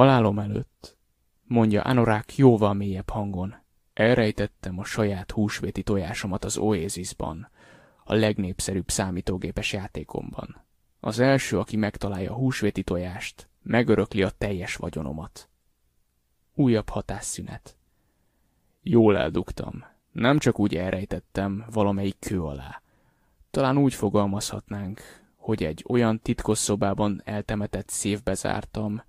Halálom előtt, mondja Anorák jóval mélyebb hangon, elrejtettem a saját húsvéti tojásomat az Oasisban, a legnépszerűbb számítógépes játékomban. Az első, aki megtalálja a húsvéti tojást, megörökli a teljes vagyonomat. Újabb hatásszünet. Jól eldugtam. Nem csak úgy elrejtettem valamelyik kő alá. Talán úgy fogalmazhatnánk, hogy egy olyan titkos szobában eltemetett szévbe zártam,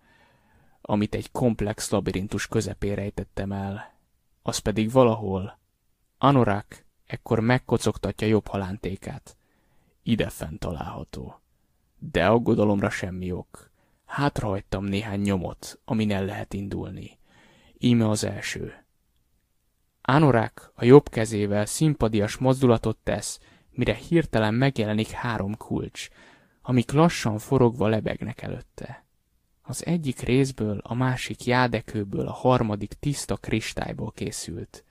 amit egy komplex labirintus közepén rejtettem el, az pedig valahol. Anorak ekkor megkocogtatja jobb halántékát. Idefent található. De aggodalomra semmi ok. Hátrahagytam néhány nyomot, amin el lehet indulni. Íme az első. Anorak a jobb kezével szimpadias mozdulatot tesz, mire hirtelen megjelenik három kulcs, amik lassan forogva lebegnek előtte. Az egyik részből, a másik jádekőből, a harmadik tiszta kristályból készült.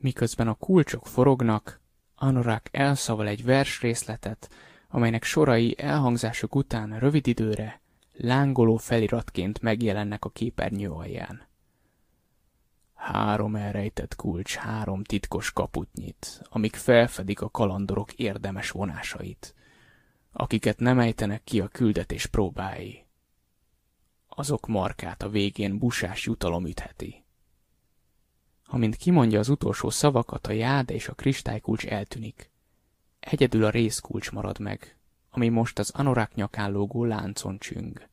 Miközben a kulcsok forognak, Anorak elszaval egy versrészletet, amelynek sorai elhangzások után rövid időre lángoló feliratként megjelennek a képernyő alján. Három elrejtett kulcs három titkos kaput nyit, amik felfedik a kalandorok érdemes vonásait, akiket nem ejtenek ki a küldetés próbái. Azok markát a végén busás jutalom ütheti. Amint kimondja az utolsó szavakat, a jáde és a kristálykulcs eltűnik. Egyedül a részkulcs marad meg, ami most az anorák nyakán lógó láncon csüng.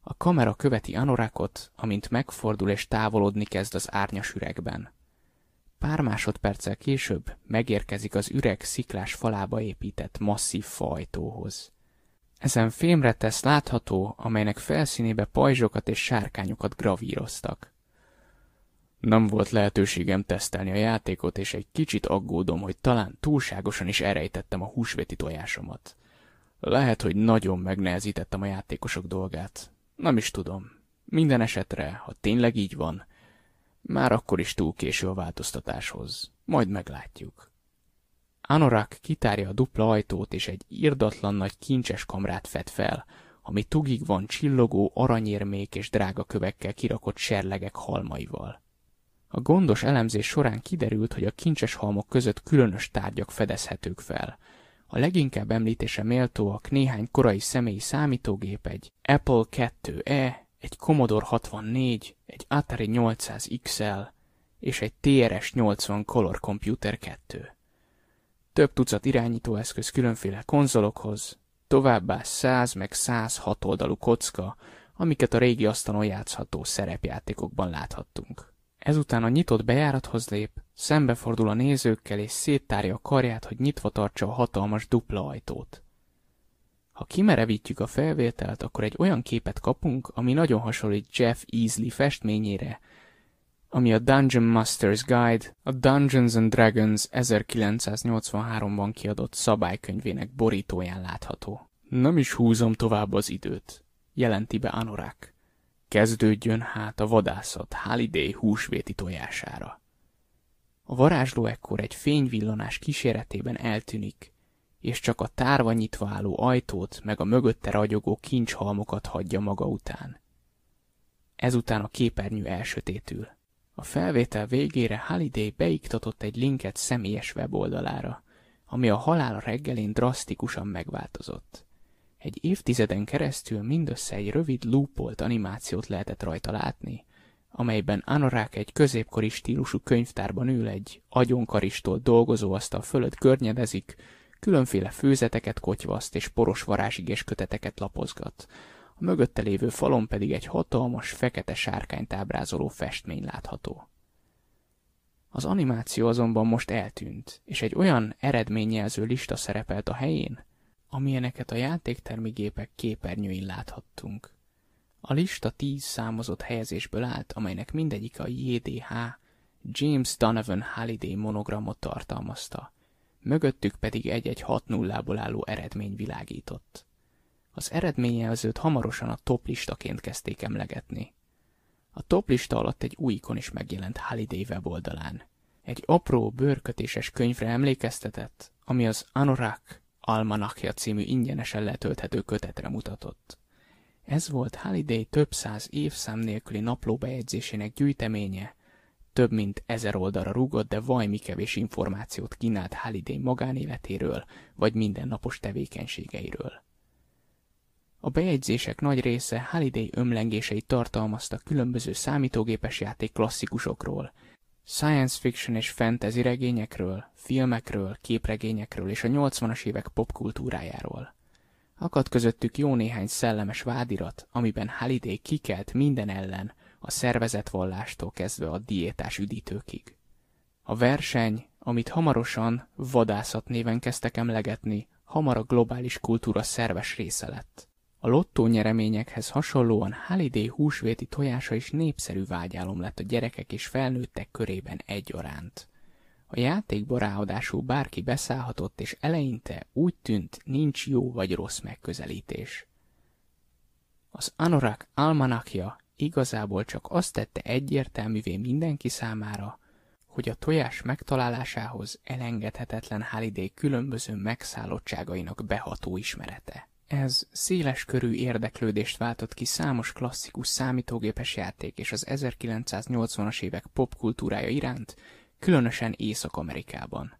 A kamera követi Anorakot, amint megfordul és távolodni kezd az árnyas üregben. Pár másodperccel később megérkezik az üreg sziklás falába épített masszív fajtóhoz. Ezen fémre tesz látható, amelynek felszínébe pajzsokat és sárkányokat gravíroztak. Nem volt lehetőségem tesztelni a játékot, és egy kicsit aggódom, hogy talán túlságosan is elrejtettem a húsvéti tojásomat. Lehet, hogy nagyon megnehezítettem a játékosok dolgát, nem is tudom. Minden esetre, ha tényleg így van, már akkor is túl késő a változtatáshoz. Majd meglátjuk. Anorak kitárja a dupla ajtót, és egy írdatlan nagy kincses kamrát fed fel, ami tugig van csillogó aranyérmék és drága kövekkel kirakott serlegek halmaival. A gondos elemzés során kiderült, hogy a kincses halmok között különös tárgyak fedezhetők fel, a leginkább említése méltóak néhány korai személyi számítógép, egy Apple 2e, egy Commodore 64, egy Atari 800 XL és egy TRS-80 Color Computer 2. Több tucat irányítóeszköz különféle konzolokhoz, továbbá 100 meg 106 oldalú kocka, amiket a régi asztalon játszható szerepjátékokban láthattunk. Ezután a nyitott bejárathoz lép, szembefordul a nézőkkel és széttárja a karját, hogy nyitva tartsa a hatalmas dupla ajtót. Ha kimerevítjük a felvételt, akkor egy olyan képet kapunk, ami nagyon hasonlít Jeff Easley festményére, ami a Dungeon Master's Guide, a Dungeons and Dragons 1983-ban kiadott szabálykönyvének borítóján látható. Nem is húzom tovább az időt, jelenti be Anorak. Kezdődjön hát a vadászat Holiday húsvéti tojására. A varázsló ekkor egy fényvillanás kíséretében eltűnik, és csak a tárva nyitva álló ajtót meg a mögötte ragyogó kincshalmokat hagyja maga után. Ezután a képernyő elsötétül. A felvétel végére Holiday beiktatott egy linket személyes weboldalára, ami a halál reggelén drasztikusan megváltozott. Egy évtizeden keresztül mindössze egy rövid loopolt animációt lehetett rajta látni, amelyben Anorak egy középkori stílusú könyvtárban ül egy agyonkaristól dolgozóasztal fölött környedezik, különféle főzeteket kotyvaszt és poros varázsigés köteteket lapozgat. A mögötte lévő falon pedig egy hatalmas, fekete sárkányt ábrázoló festmény látható. Az animáció azonban most eltűnt, és egy olyan eredményjelző lista szerepelt a helyén, amilyeneket a játéktermi gépek képernyőin láthattunk. A lista tíz számozott helyezésből állt, amelynek mindegyik a JDH James Donovan Halliday monogramot tartalmazta, mögöttük pedig egy-egy hat nullából álló eredmény világított. Az eredményjelzőt hamarosan a top listaként kezdték emlegetni. A top lista alatt egy új ikon is megjelent Halliday weboldalán. Egy apró, bőrkötéses könyvre emlékeztetett, ami az Anorak Almanachja című ingyenesen letölthető kötetre mutatott. Ez volt Halliday több száz évszám nélküli naplóbejegyzésének gyűjteménye, több mint ezer oldalra rúgott, de vajmi kevés információt kínált Halliday magánéletéről, vagy mindennapos tevékenységeiről. A bejegyzések nagy része Halliday ömlengéseit tartalmazta különböző számítógépes játék klasszikusokról, science fiction és fantasy regényekről, filmekről, képregényekről és a 80-as évek popkultúrájáról. Akadt közöttük jó néhány szellemes vádirat, amiben Halliday kikelt minden ellen, a szervezetvallástól kezdve a diétás üdítőkig. A verseny, amit hamarosan vadászat néven kezdtek emlegetni, hamar a globális kultúra szerves része lett. A lottó nyereményekhez hasonlóan Halliday húsvéti tojása is népszerű vágyálom lett a gyerekek és felnőttek körében egyaránt. A játékba ráadásul bárki beszállhatott, és eleinte úgy tűnt, nincs jó vagy rossz megközelítés. Az Anorak almanakja igazából csak azt tette egyértelművé mindenki számára, hogy a tojás megtalálásához elengedhetetlen Halliday különböző megszállottságainak beható ismerete. Ez széles körű érdeklődést váltott ki számos klasszikus számítógépes játék és az 1980-as évek popkultúrája iránt, különösen Észak-Amerikában.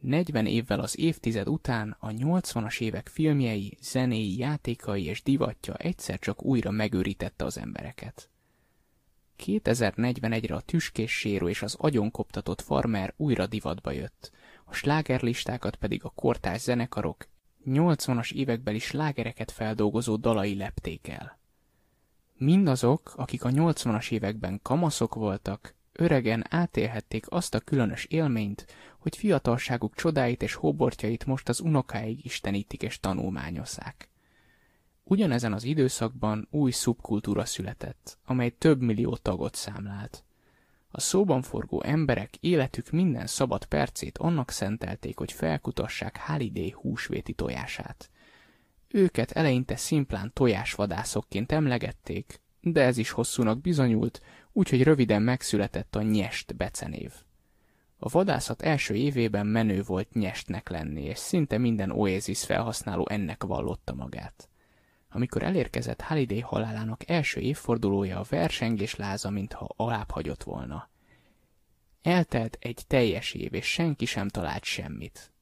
40 évvel az évtized után a 80-as évek filmjei, zenéi, játékai és divatja egyszer csak újra megőrítette az embereket. 2041-re a tüskés sérő és az agyonkoptatott farmer újra divatba jött, a slágerlistákat pedig a kortárs zenekarok 80-as évekbeli slágereket feldolgozó dalai lepték el. Mindazok, akik a 80-as években kamaszok voltak, öregen átélhették azt a különös élményt, hogy fiatalságuk csodáit és hóbortjait most az unokáig istenítik és tanulmányozzák. Ugyanezen az időszakban új szubkultúra született, amely több millió tagot számlált. A szóban forgó emberek életük minden szabad percét annak szentelték, hogy felkutassák Halliday húsvéti tojását. Őket eleinte szimplán tojásvadászokként emlegették, de ez is hosszúnak bizonyult, úgyhogy röviden megszületett a nyest becenév. A vadászat első évében menő volt nyestnek lenni, és szinte minden Oasis felhasználó ennek vallotta magát. Amikor elérkezett Halliday halálának első évfordulója, a versengés láza, mintha alább hagyott volna. Eltelt egy teljes év, és senki sem talált semmit.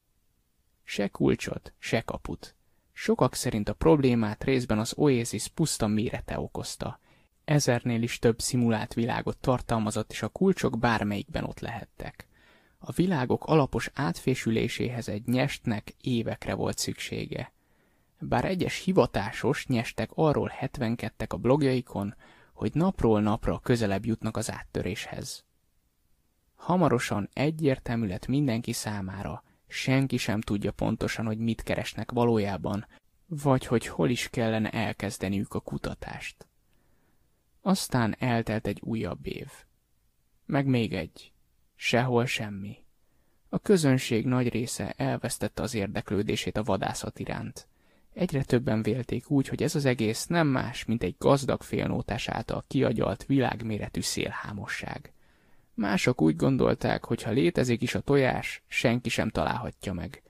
Se kulcsot, se kaput. Sokak szerint a problémát részben az Oasis puszta mérete okozta. Ezernél is több szimulált világot tartalmazott, és a kulcsok bármelyikben ott lehettek. A világok alapos átfésüléséhez egy nyestnek évekre volt szüksége. Bár egyes hivatásos nyestek arról hetvenkedtek a blogjaikon, hogy napról napra közelebb jutnak az áttöréshez. Hamarosan egyértelmű lett mindenki számára, senki sem tudja pontosan, hogy mit keresnek valójában, vagy hogy hol is kellene elkezdeniük a kutatást. Aztán eltelt egy újabb év. Meg még egy. Sehol semmi. A közönség nagy része elvesztette az érdeklődését a vadászat iránt. Egyre többen vélték úgy, hogy ez az egész nem más, mint egy gazdag félnótás által kiagyalt világméretű szélhámosság. Mások úgy gondolták, hogy ha létezik is a tojás, senki sem találhatja meg.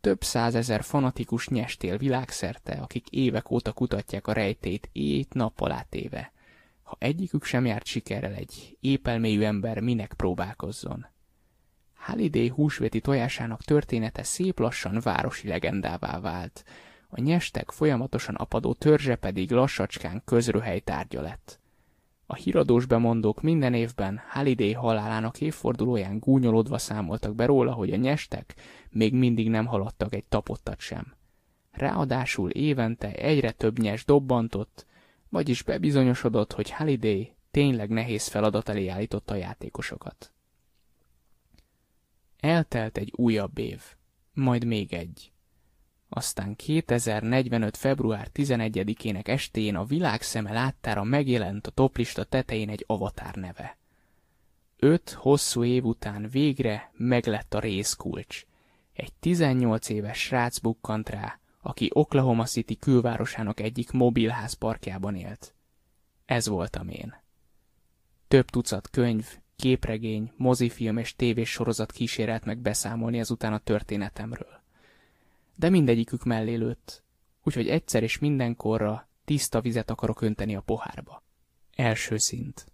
Több százezer fanatikus nyestél világszerte, akik évek óta kutatják a rejtét ét nappal átéve. Ha egyikük sem járt sikerrel, egy épelmélyű ember minek próbálkozzon. Halliday húsvéti tojásának története szép lassan városi legendává vált, a nyestek folyamatosan apadó törzse pedig lassacskán közröhely tárgya lett. A híradós bemondók minden évben Halliday halálának évfordulóján gúnyolódva számoltak be róla, hogy a nyestek még mindig nem haladtak egy tapottat sem. Ráadásul évente egyre több nyes dobbantott, vagyis bebizonyosodott, hogy Halliday tényleg nehéz feladat elé állította a játékosokat. Eltelt egy újabb év, majd még egy. Aztán 2045. február 11-ének estén a világ szeme láttára megjelent a toplista tetején egy avatár neve. Öt hosszú év után végre meglett a részkulcs. Egy 18 éves srác bukkant rá, aki Oklahoma City külvárosának egyik mobilház parkjában élt. Ez voltam én. Több tucat könyv, képregény, mozifilm és tévés sorozat kísérelt meg beszámolni ezután a történetemről. De mindegyikük mellé lőtt, úgyhogy egyszer és mindenkorra Tiszta vizet akarok önteni a pohárba. Első szint.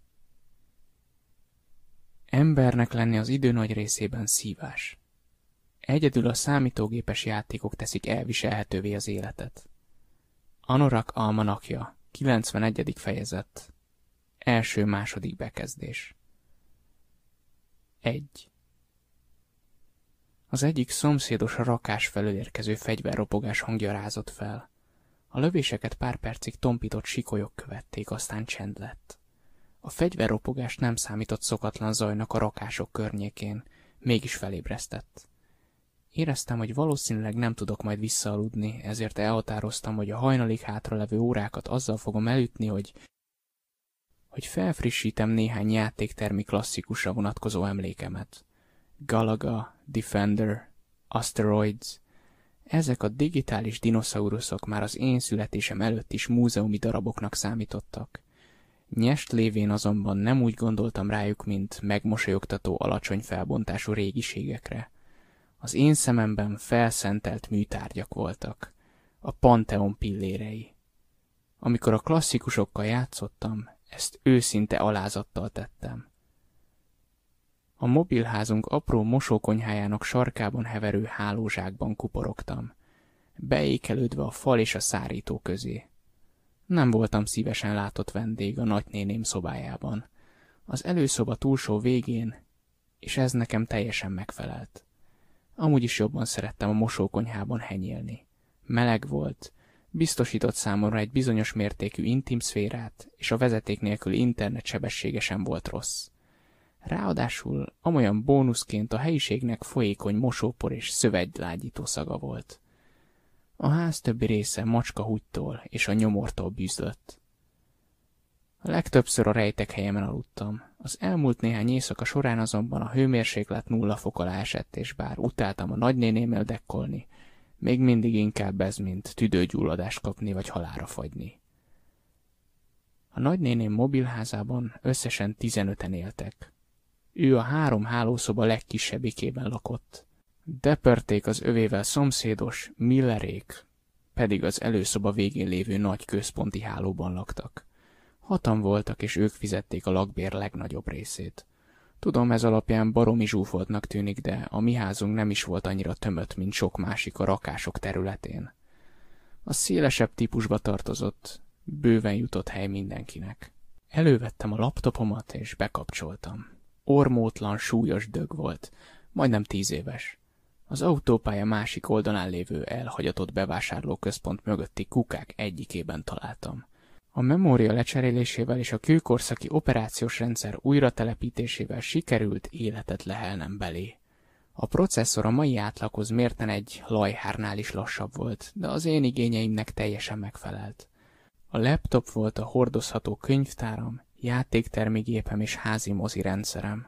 Embernek lenni az idő nagy részében szívás. Egyedül a számítógépes játékok teszik elviselhetővé az életet. Anorak almanakja, 91. fejezet. Első-második bekezdés. 1. Az egyik szomszédos a rakás felől érkező fegyverropogás hangja rázott fel. A lövéseket pár percig tompított sikolyok követték, aztán csend lett. A fegyverropogás nem számított szokatlan zajnak a rakások környékén, mégis felébresztett. Éreztem, hogy valószínűleg nem tudok majd visszaaludni, ezért elhatároztam, hogy a hajnalig hátralevő órákat azzal fogom elütni, hogy hogy felfrissítem néhány játéktermi klasszikusra vonatkozó emlékemet. Galaga, Defender, Asteroids. Ezek a digitális dinoszauruszok már az én születésem előtt is múzeumi daraboknak számítottak. Nyest lévén azonban nem úgy gondoltam rájuk, mint megmosolyogtató alacsony felbontású régiségekre. Az én szememben felszentelt műtárgyak voltak, a Pantheon pillérei. Amikor a klasszikusokkal játszottam, ezt őszinte alázattal tettem. A mobilházunk apró mosókonyhájának sarkában heverő hálózsákban kuporogtam, beékelődve a fal és a szárító közé. Nem voltam szívesen látott vendég a nagynéném szobájában. Az előszoba túlsó végén, és ez nekem teljesen megfelelt. Amúgy is jobban szerettem a mosókonyhában henyélni. Meleg volt, biztosított számomra egy bizonyos mértékű intim szférát, és a vezeték nélkül internet sebessége sem volt rossz. Ráadásul amolyan bónuszként a helyiségnek folyékony mosópor és szövegylágyító szaga volt. A ház többi része macska húgytól és a nyomortól bűzlött. A legtöbbször a rejtek helyemen aludtam. Az elmúlt néhány éjszaka során azonban a hőmérséklet nulla fok alá esett, és bár utáltam a nagynénémmel dekkolni, még mindig inkább ez, mint tüdőgyulladást kapni vagy halára fagyni. A nagynéném mobilházában összesen tizenöten éltek. Ő a három hálószoba legkisebbikében lakott. Deperték az övével szomszédos Millerék, pedig az előszoba végén lévő nagy központi hálóban laktak. Hatan voltak, és ők fizették a lakbér legnagyobb részét. Tudom, ez alapján baromi zsúfoltnak tűnik, de a mi házunk nem is volt annyira tömött, mint sok másik a rakások területén. A szélesebb típusba tartozott, bőven jutott hely mindenkinek. Elővettem a laptopomat, és bekapcsoltam. Ormótlan, súlyos dög volt, majdnem tíz éves. Az autópálya másik oldalán lévő elhagyatott bevásárlóközpont mögötti kukák egyikében találtam. A memória lecserélésével és a kőkorszaki operációs rendszer újratelepítésével sikerült életet lehelnem belé. A processzor a mai átlaghoz mérten egy lajhárnál is lassabb volt, de az én igényeimnek teljesen megfelelt. A laptop volt a hordozható könyvtáram, játéktermi gépem és házi mozi rendszerem.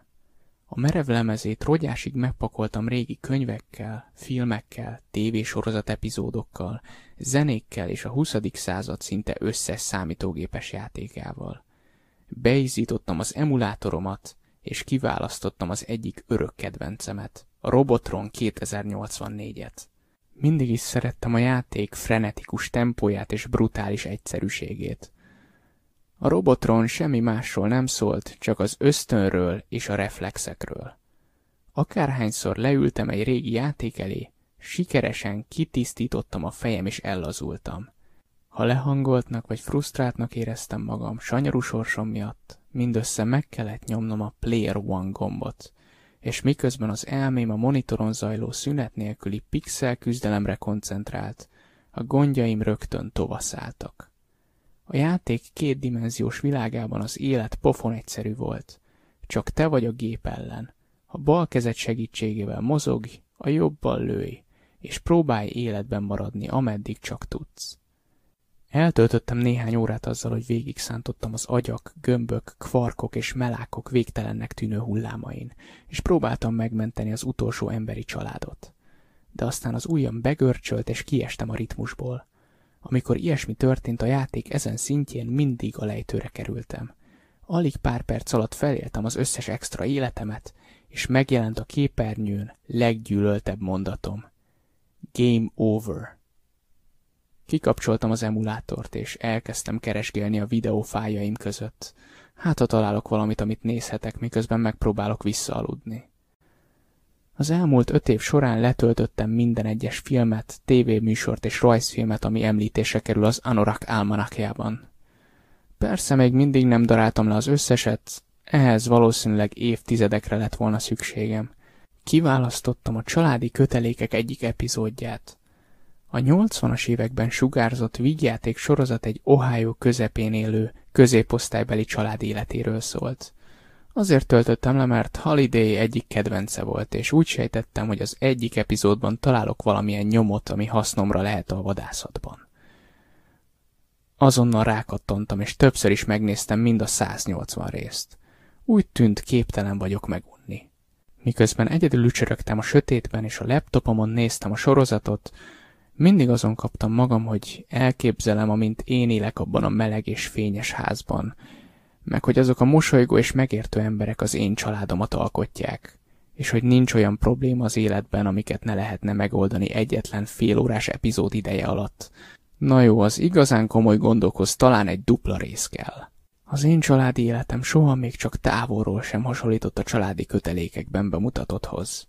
A merev lemezét rogyásig megpakoltam régi könyvekkel, filmekkel, tévésorozat epizódokkal, zenékkel és a 20. század szinte összes számítógépes játékával. Beizítottam az emulátoromat, és kiválasztottam az egyik örök kedvencemet, a Robotron 2084-et. Mindig is szerettem a játék frenetikus tempóját és brutális egyszerűségét. A Robotron semmi másról nem szólt, csak az ösztönről és a reflexekről. Akárhányszor leültem egy régi játék elé, sikeresen kitisztítottam a fejem és ellazultam. Ha lehangoltnak vagy frusztráltnak éreztem magam sanyarú sorsom miatt, mindössze meg kellett nyomnom a Player One gombot, és miközben az elmém a monitoron zajló szünet nélküli pixel küzdelemre koncentrált, a gondjaim rögtön tovaszálltak. A játék kétdimenziós világában az élet pofon egyszerű volt. Csak te vagy a gép ellen. A bal kezed segítségével mozog, a jobbal lőj, és próbálj életben maradni, ameddig csak tudsz. Eltöltöttem néhány órát azzal, hogy végig szántottam az agyak, gömbök, kvarkok és melákok végtelennek tűnő hullámain, és próbáltam megmenteni az utolsó emberi családot. De aztán az ujjam begörcsölt, és kiestem a ritmusból. Amikor ilyesmi történt a játék ezen szintjén, mindig a lejtőre kerültem. Alig pár perc alatt feléltem az összes extra életemet, és megjelent a képernyőn leggyűlöltebb mondatom. Game over. Kikapcsoltam az emulátort, és elkezdtem keresgélni a videófájaim között. Hát, ha találok valamit, amit nézhetek, miközben megpróbálok visszaaludni. Az elmúlt öt év során letöltöttem minden egyes filmet, tévéműsort és rajzfilmet, ami említésre kerül az Anorak álmanakjában. Persze még mindig nem daráltam le az összeset, ehhez valószínűleg évtizedekre lett volna szükségem. Kiválasztottam a családi kötelékek egyik epizódját. A 80-as években sugárzott vígjáték sorozat egy Ohio közepén élő, középosztálybeli család életéről szólt. Azért töltöttem le, mert Holiday egyik kedvence volt, és úgy sejtettem, hogy az egyik epizódban találok valamilyen nyomot, ami hasznomra lehet a vadászatban. Azonnal rákattantam, és többször is megnéztem mind a 180 részt. Úgy tűnt, képtelen vagyok megunni. Miközben egyedül ücsörögtem a sötétben, és a laptopomon néztem a sorozatot, mindig azon kaptam magam, hogy elképzelem, amint én élek abban a meleg és fényes házban, meg hogy azok a mosolygó és megértő emberek az én családomat alkotják, és hogy nincs olyan probléma az életben, amiket ne lehetne megoldani egyetlen félórás epizód ideje alatt. Na jó, az igazán komoly gondokhoz talán egy dupla rész kell. Az én családi életem soha még csak távolról sem hasonlított a családi kötelékekben bemutatotthoz.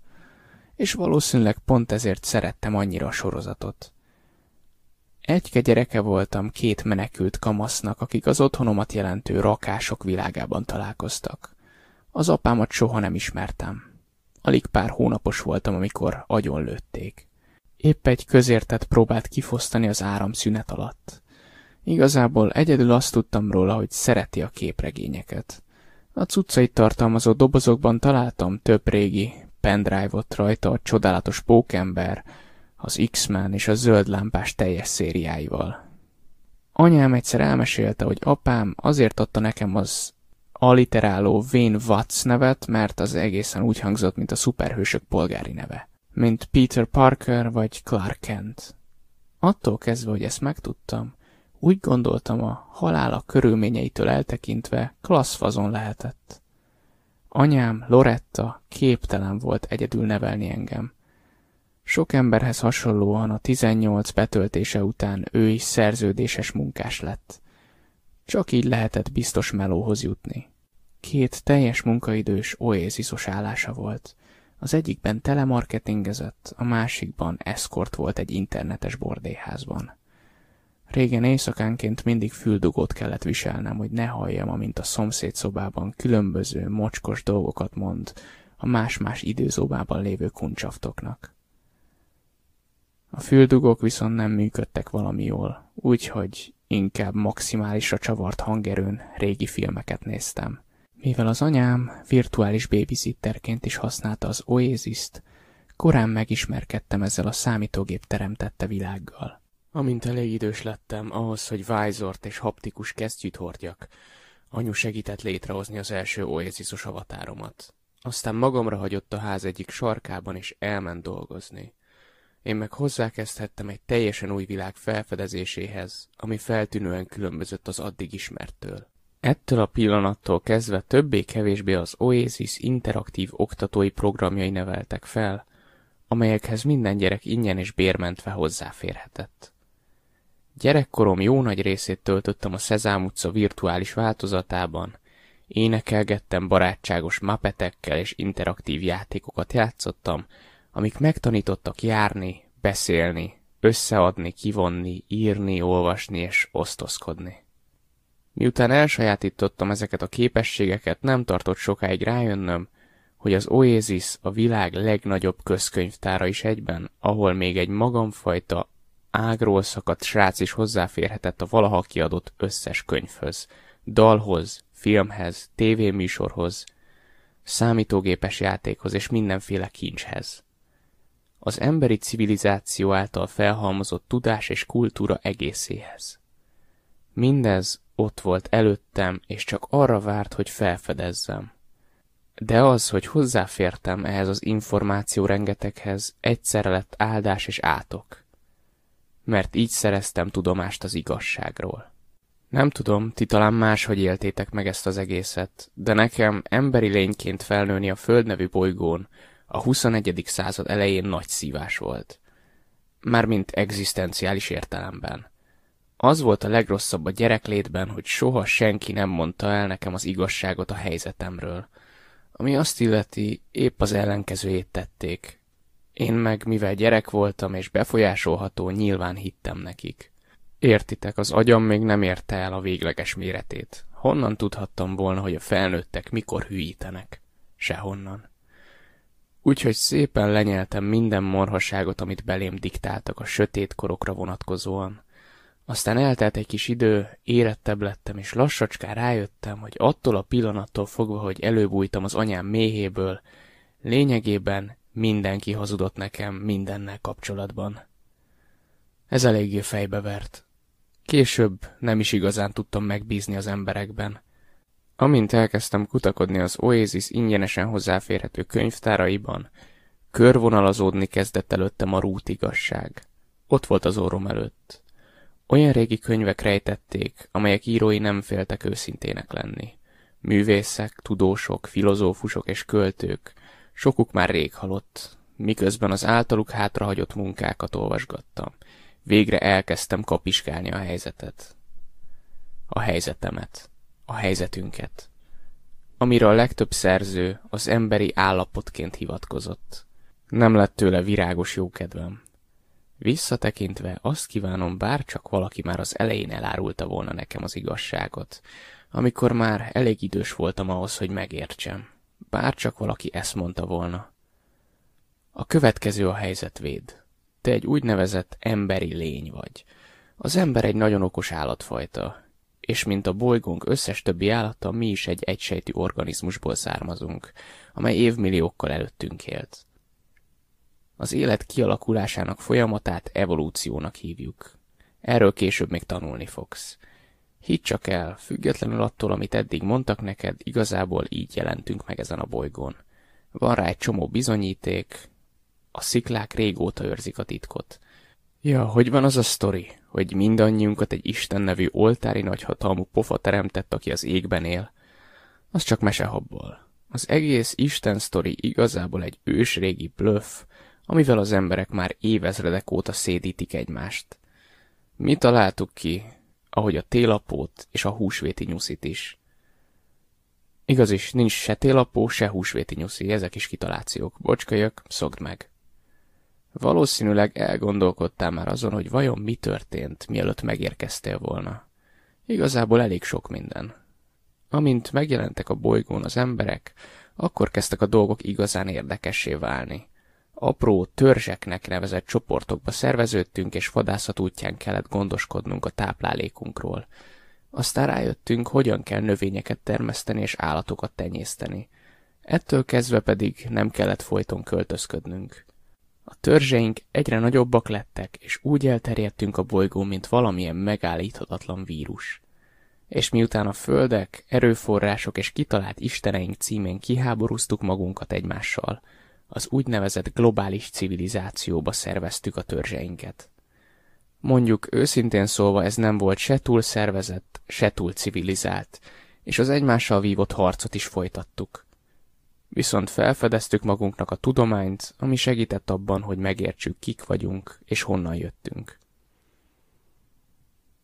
És valószínűleg pont ezért szerettem annyira a sorozatot. Egyke gyereke voltam két menekült kamasznak, akik az otthonomat jelentő rakások világában találkoztak. Az apámat soha nem ismertem. Alig pár hónapos voltam, amikor agyon lőtték. Épp egy közértet próbált kifosztani az áramszünet alatt. Igazából egyedül azt tudtam róla, hogy szereti a képregényeket. A cuccait tartalmazó dobozokban találtam több régi pendrive-ot rajta a csodálatos pókember, az X-Men és a zöld lámpás teljes szériáival. Anyám egyszer elmesélte, hogy apám azért adta nekem az aliteráló Wayne Watts nevet, mert az egészen úgy hangzott, mint a szuperhősök polgári neve. Mint Peter Parker vagy Clark Kent. Attól kezdve, hogy ezt megtudtam, úgy gondoltam a halála körülményeitől eltekintve klasszfazon lehetett. Anyám, Loretta képtelen volt egyedül nevelni engem. Sok emberhez hasonlóan a 18 betöltése után ő is szerződéses munkás lett. Csak így lehetett biztos melóhoz jutni. Két teljes munkaidős oézisos állása volt. Az egyikben telemarketingezett, a másikban eszkort volt egy internetes bordéházban. Régen éjszakánként mindig füldugót kellett viselnem, hogy ne halljam, amint a szomszéd szobában különböző mocskos dolgokat mond a más-más időzóbában lévő kuncsaftoknak. A füldugók viszont nem működtek valami jól, úgyhogy inkább maximálisra csavart hangerőn régi filmeket néztem. Mivel az anyám virtuális babysitterként is használta az Oasis-t, korán megismerkedtem ezzel a számítógép teremtette világgal. Amint elég idős lettem ahhoz, hogy vájzort és haptikus kesztyűt hordjak, anyu segített létrehozni az első oazisos avatáromat. Aztán magamra hagyott a ház egyik sarkában, és elment dolgozni. Én meg hozzákezdhettem egy teljesen új világ felfedezéséhez, ami feltűnően különbözött az addig ismerttől. Ettől a pillanattól kezdve többé-kevésbé az Oasis interaktív oktatói programjai neveltek fel, amelyekhez minden gyerek ingyen és bérmentve hozzáférhetett. Gyerekkorom jó nagy részét töltöttem a Szezám utca virtuális változatában, énekelgettem barátságos mapetekkel és interaktív játékokat játszottam, amik megtanítottak járni, beszélni, összeadni, kivonni, írni, olvasni és osztozkodni. Miután elsajátítottam ezeket a képességeket, nem tartott sokáig rájönnöm, hogy az Oasis a világ legnagyobb közkönyvtára is egyben, ahol még egy magamfajta ágról szakadt srác is hozzáférhetett a valaha kiadott összes könyvhöz, dalhoz, filmhez, tévéműsorhoz, számítógépes játékhoz és mindenféle kincshez az emberi civilizáció által felhalmozott tudás és kultúra egészéhez. Mindez ott volt előttem, és csak arra várt, hogy felfedezzem. De az, hogy hozzáfértem ehhez az információ rengeteghez, egyszerre lett áldás és átok. Mert így szereztem tudomást az igazságról. Nem tudom, ti talán máshogy éltétek meg ezt az egészet, de nekem emberi lényként felnőni a Föld nevű bolygón, a 21. század elején nagy szívás volt. mármint egzisztenciális értelemben. Az volt a legrosszabb a gyereklétben, hogy soha senki nem mondta el nekem az igazságot a helyzetemről. Ami azt illeti, épp az ellenkezőjét tették. Én meg, mivel gyerek voltam és befolyásolható, nyilván hittem nekik. Értitek, az agyam még nem érte el a végleges méretét. Honnan tudhattam volna, hogy a felnőttek mikor hülyítenek? Sehonnan. Úgyhogy szépen lenyeltem minden morhaságot, amit belém diktáltak a sötét korokra vonatkozóan. Aztán eltelt egy kis idő, érettebb lettem, és lassacskán rájöttem, hogy attól a pillanattól fogva, hogy előbújtam az anyám méhéből, lényegében mindenki hazudott nekem mindennel kapcsolatban. Ez eléggé fejbevert. Később nem is igazán tudtam megbízni az emberekben. Amint elkezdtem kutakodni az Oasis ingyenesen hozzáférhető könyvtáraiban, körvonalazódni kezdett előttem a rútigasság. Ott volt az orrom előtt. Olyan régi könyvek rejtették, amelyek írói nem féltek őszintének lenni. Művészek, tudósok, filozófusok és költők, sokuk már rég halott, miközben az általuk hátrahagyott munkákat olvasgattam. Végre elkezdtem kapiskálni a helyzetet. A helyzetemet. A helyzetünket. Amire a legtöbb szerző az emberi állapotként hivatkozott. Nem lett tőle virágos jókedvem. Visszatekintve azt kívánom, bár csak valaki már az elején elárulta volna nekem az igazságot, amikor már elég idős voltam ahhoz, hogy megértsem. Bár csak valaki ezt mondta volna. A következő a helyzetvéd. Te egy úgynevezett emberi lény vagy. Az ember egy nagyon okos állatfajta, és mint a bolygónk összes többi állata, mi is egy egysejtű organizmusból származunk, amely évmilliókkal előttünk élt. Az élet kialakulásának folyamatát evolúciónak hívjuk. Erről később még tanulni fogsz. Hidd csak el, függetlenül attól, amit eddig mondtak neked, igazából így jelentünk meg ezen a bolygón. Van rá egy csomó bizonyíték, a sziklák régóta őrzik a titkot. Ja, hogy van az a sztori, hogy mindannyiunkat egy Isten nevű oltári nagyhatalmú pofa teremtett, aki az égben él? Az csak mesehabból. Az egész Isten sztori igazából egy ősrégi bluff, amivel az emberek már évezredek óta szédítik egymást. Mi találtuk ki, ahogy a télapót és a húsvéti nyuszit is. Igaz is, nincs se télapó, se húsvéti nyuszi, ezek is kitalációk. Bocskölyök, szokd meg. Valószínűleg elgondolkodtál már azon, hogy vajon mi történt, mielőtt megérkeztél volna. Igazából elég sok minden. Amint megjelentek a bolygón az emberek, akkor kezdtek a dolgok igazán érdekessé válni. Apró törzseknek nevezett csoportokba szerveződtünk, és vadászat útján kellett gondoskodnunk a táplálékunkról. Aztán rájöttünk, hogyan kell növényeket termeszteni és állatokat tenyészteni. Ettől kezdve pedig nem kellett folyton költözködnünk. A törzseink egyre nagyobbak lettek, és úgy elterjedtünk a bolygón, mint valamilyen megállíthatatlan vírus. És miután a földek, erőforrások és kitalált isteneink címén kiháborúztuk magunkat egymással, az úgynevezett globális civilizációba szerveztük a törzseinket. Mondjuk őszintén szólva ez nem volt se túl szervezett, se túl civilizált, és az egymással vívott harcot is folytattuk. Viszont felfedeztük magunknak a tudományt, ami segített abban, hogy megértsük, kik vagyunk és honnan jöttünk.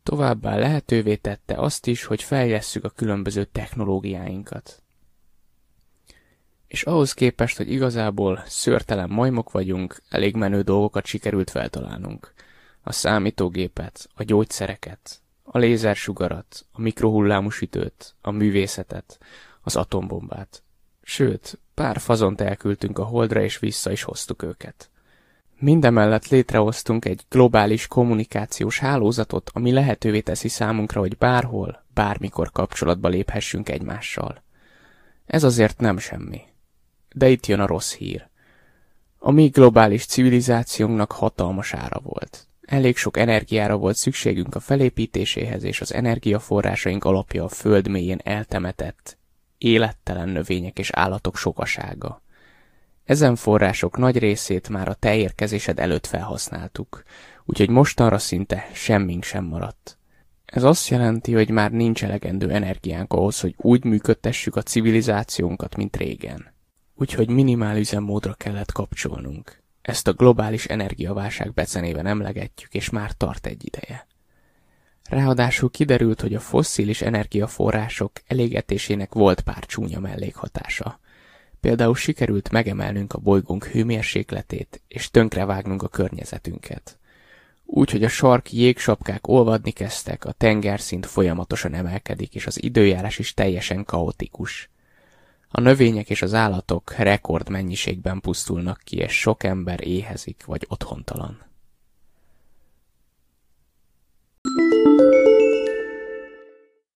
Továbbá lehetővé tette azt is, hogy fejlesszük a különböző technológiáinkat. És ahhoz képest, hogy igazából szörtelen majmok vagyunk, elég menő dolgokat sikerült feltalálnunk. A számítógépet, a gyógyszereket, a lézersugarat, a mikrohullámú sütőt, a művészetet, az atombombát, Sőt, pár fazont elküldtünk a holdra, és vissza is hoztuk őket. Mindemellett létrehoztunk egy globális kommunikációs hálózatot, ami lehetővé teszi számunkra, hogy bárhol, bármikor kapcsolatba léphessünk egymással. Ez azért nem semmi. De itt jön a rossz hír. A mi globális civilizációnknak hatalmas ára volt. Elég sok energiára volt szükségünk a felépítéséhez, és az energiaforrásaink alapja a föld mélyén eltemetett, élettelen növények és állatok sokasága. Ezen források nagy részét már a te érkezésed előtt felhasználtuk, úgyhogy mostanra szinte semmink sem maradt. Ez azt jelenti, hogy már nincs elegendő energiánk ahhoz, hogy úgy működtessük a civilizációnkat, mint régen. Úgyhogy minimál üzemmódra kellett kapcsolnunk. Ezt a globális energiaválság becenében emlegetjük, és már tart egy ideje. Ráadásul kiderült, hogy a fosszilis energiaforrások elégetésének volt pár csúnya mellékhatása. Például sikerült megemelnünk a bolygónk hőmérsékletét, és tönkrevágnunk a környezetünket. Úgy, hogy a sarki jégsapkák olvadni kezdtek, a tengerszint folyamatosan emelkedik, és az időjárás is teljesen kaotikus. A növények és az állatok rekord mennyiségben pusztulnak ki, és sok ember éhezik vagy otthontalan.